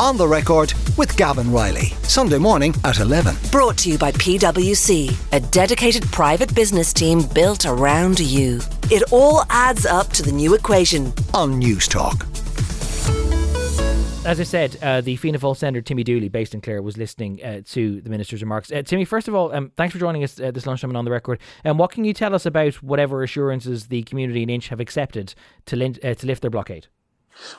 On the Record with Gavin Reilly. Sunday morning at 11. Brought to you by PwC, a dedicated private business team built around you. It all adds up to the new equation. On Newstalk. As I said, uh, the Fianna Fáil Senator Timmy Dooley, based in Clare, was listening uh, to the minister's remarks. Uh, Timmy, first of all, um, thanks for joining us uh, this lunchtime and on the record. And um, what can you tell us about whatever assurances the community in Inch have accepted to, lin- uh, to lift their blockade?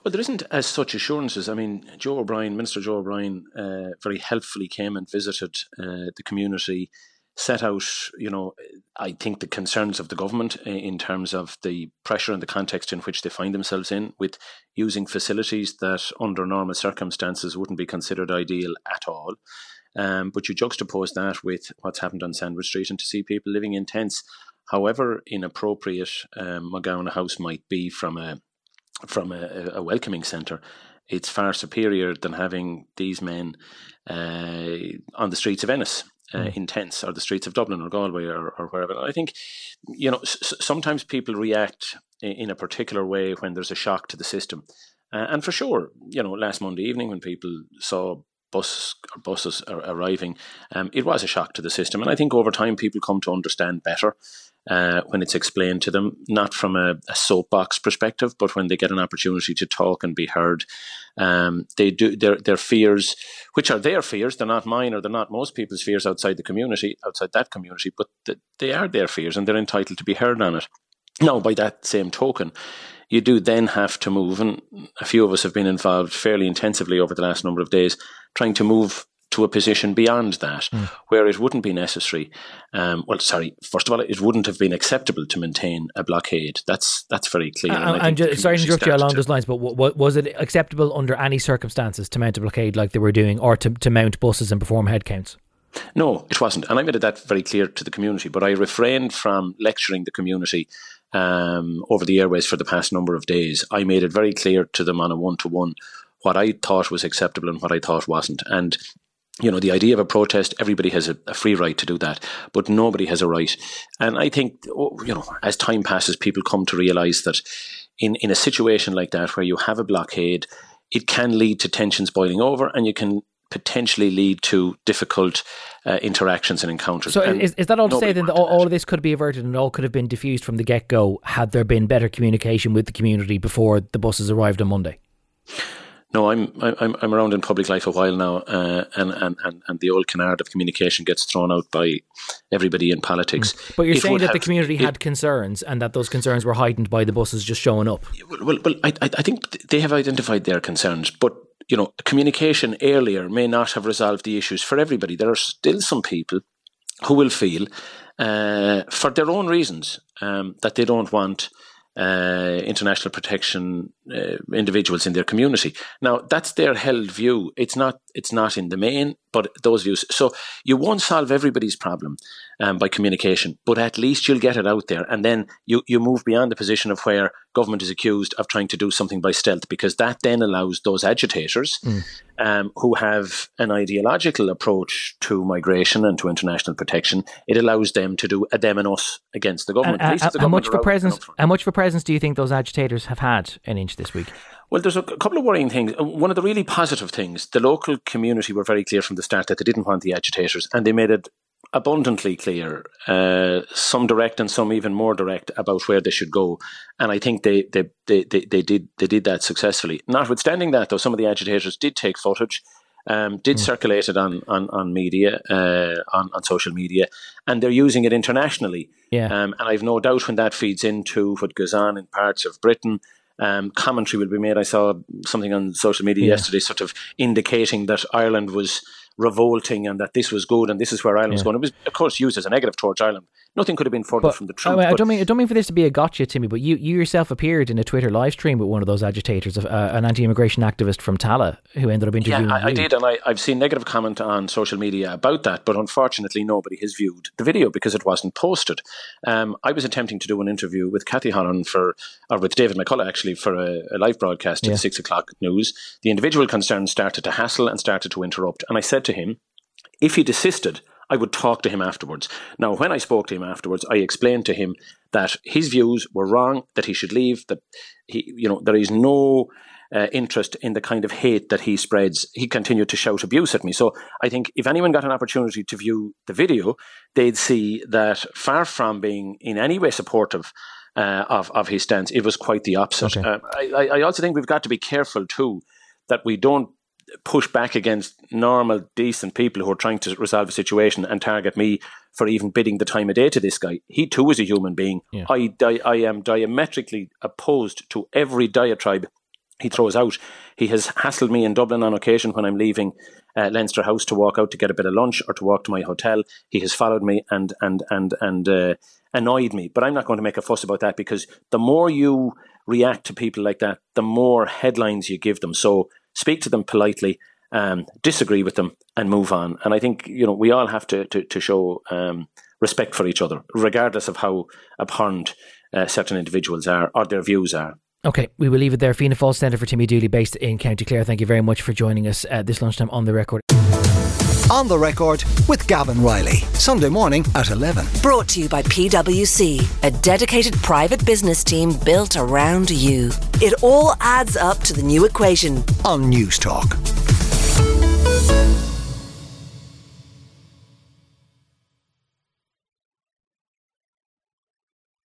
Well, there isn't as such assurances. I mean, Joe O'Brien, Minister Joe O'Brien, uh, very helpfully came and visited uh, the community, set out, you know, I think the concerns of the government in terms of the pressure and the context in which they find themselves in, with using facilities that under normal circumstances wouldn't be considered ideal at all. Um, but you juxtapose that with what's happened on Sandwith Street and to see people living in tents, however inappropriate um, Magowna House might be from a from a, a welcoming centre, it's far superior than having these men uh, on the streets of Ennis. Uh, mm. in tents or the streets of Dublin or Galway or, or wherever. I think, you know, s- sometimes people react in, in, a particular way when there's a shock to the system. Uh, and for sure, you know, last Monday evening when people saw bus buses arriving, um, it was a shock to the system. And I think over time people come to understand better uh, when it's explained to them, not from a, a, soapbox perspective, but when they get an opportunity to talk and be heard. Um, they do their their fears, which are their fears, they're not mine or they're not most people's fears outside the community, outside that community, but th- they are their fears and they're entitled to be heard on it. Now, by that same token, you do then have to move, and a few of us have been involved fairly intensively over the last number of days, trying to move to a position beyond that, mm. where it wouldn't be necessary. Um, well, sorry, first of all, it wouldn't have been acceptable to maintain a blockade. That's that's very clear. Uh, and, and just, sorry to interrupt you along those lines, but w- w- was it acceptable under any circumstances to mount a blockade like they were doing, or to, to mount buses and perform headcounts? No, it wasn't, and I made that very clear to the community. But I refrained from lecturing the community um, over the airways for the past number of days. I made it very clear to them on a one to one what I thought was acceptable and what I thought wasn't. And you know, the idea of a protest, everybody has a, a, free right to do that, but nobody has a right. And I think, oh, you know, as time passes, people come to realize that in, in a situation like that, where you have a blockade, it can lead to tensions boiling over and you can potentially lead to difficult uh, interactions and encounters. So, and is, is that all to say then that all, all, of this could be averted and all could have been diffused from the get go had there been better communication with the community before the buses arrived on Monday? No, I'm I'm I'm around in public life a while now, uh, and, and and and the old canard of communication gets thrown out by everybody in politics. Mm. But you're saying that have, the community it, had concerns, and that those concerns were heightened by the buses just showing up. Well, well, I I think they have identified their concerns, but you know, communication earlier may not have resolved the issues for everybody. There are still some people who will feel, uh, for their own reasons, um, that they don't want uh, international protection uh, individuals in their community. Now that's their held view. It's not. It's not in the main, but those views. So you won't solve everybody's problem um, by communication, but at least you'll get it out there, and then you you move beyond the position of where government is accused of trying to do something by stealth, because that then allows those agitators mm. um, who have an ideological approach to migration and to international protection. It allows them to do a them and us against the government. Uh, uh, the how much of a presence? How much of a presence do you think those agitators have had in Inch this week? Well, there's a couple of worrying things. Uh, one of the really positive things, the local community were very clear from the start that they didn't want the agitators, and they made it abundantly clear, uh, some direct and some even more direct about where they should go. And I think they, they, they, they, they did they did that successfully. Notwithstanding that, though, some of the agitators did take footage. Um, did mm. circulate it on on on media, uh, on on social media, and they're using it internationally. Yeah. Um, and I've no doubt when that feeds into what goes on in parts of Britain, um, commentary will be made. I saw something on social media yeah. yesterday, sort of indicating that Ireland was revolting and that this was good and this is where Ireland yeah. was going. It was, of course, used as a negative towards Ireland. Nothing could have been further but, from the truth. I, I don't mean I don't mean for this to be a gotcha, Timmy, but you, you yourself appeared in a Twitter live stream with one of those agitators, uh, an anti-immigration activist from Tallaght, who ended up interviewing. Yeah, I, I did, and I, I've seen negative comment on social media about that, but unfortunately, nobody has viewed the video because it wasn't posted. Um, I was attempting to do an interview with Kathy Holland for, or with David McCullough actually, for a, a live broadcast yeah. at six o'clock news. The individual concerned started to hassle and started to interrupt, and I said to him, if he desisted, I would talk to him afterwards. Now, when I spoke to him afterwards, I explained to him that his views were wrong, that he should leave, that he, you know, there is no uh, interest in the kind of hate that he spreads. He continued to shout abuse at me. So I think if anyone got an opportunity to view the video, they'd see that far from being in any way supportive uh, of of his stance, it was quite the opposite. Okay. Uh, I, I also think we've got to be careful too that we don't push back against normal, decent people who are trying to resolve a situation and target me for even bidding the time of day to this guy. He too is a human being. Yeah. I, di- I am diametrically opposed to every diatribe he throws out. He has hassled me in Dublin on occasion when I'm leaving uh, Leinster House to walk out to get a bit of lunch or to walk to my hotel. He has followed me and and and and uh, annoyed me. But I'm not going to make a fuss about that because the more you react to people like that, the more headlines you give them. So speak to them politely, um, disagree with them, and move on. And I think you know we all have to to, to show um, respect for each other, regardless of how abhorrent uh, certain individuals are or their views are. Okay, we will leave it there. Fianna Fáil Senator Timmy Dooley, based in County Clare. Thank you very much for joining us uh, this lunchtime on the record. On the record with Gavin Reilly. Sunday morning at 11. Brought to you by PwC, a dedicated private business team built around you. It all adds up to the new equation. On Newstalk.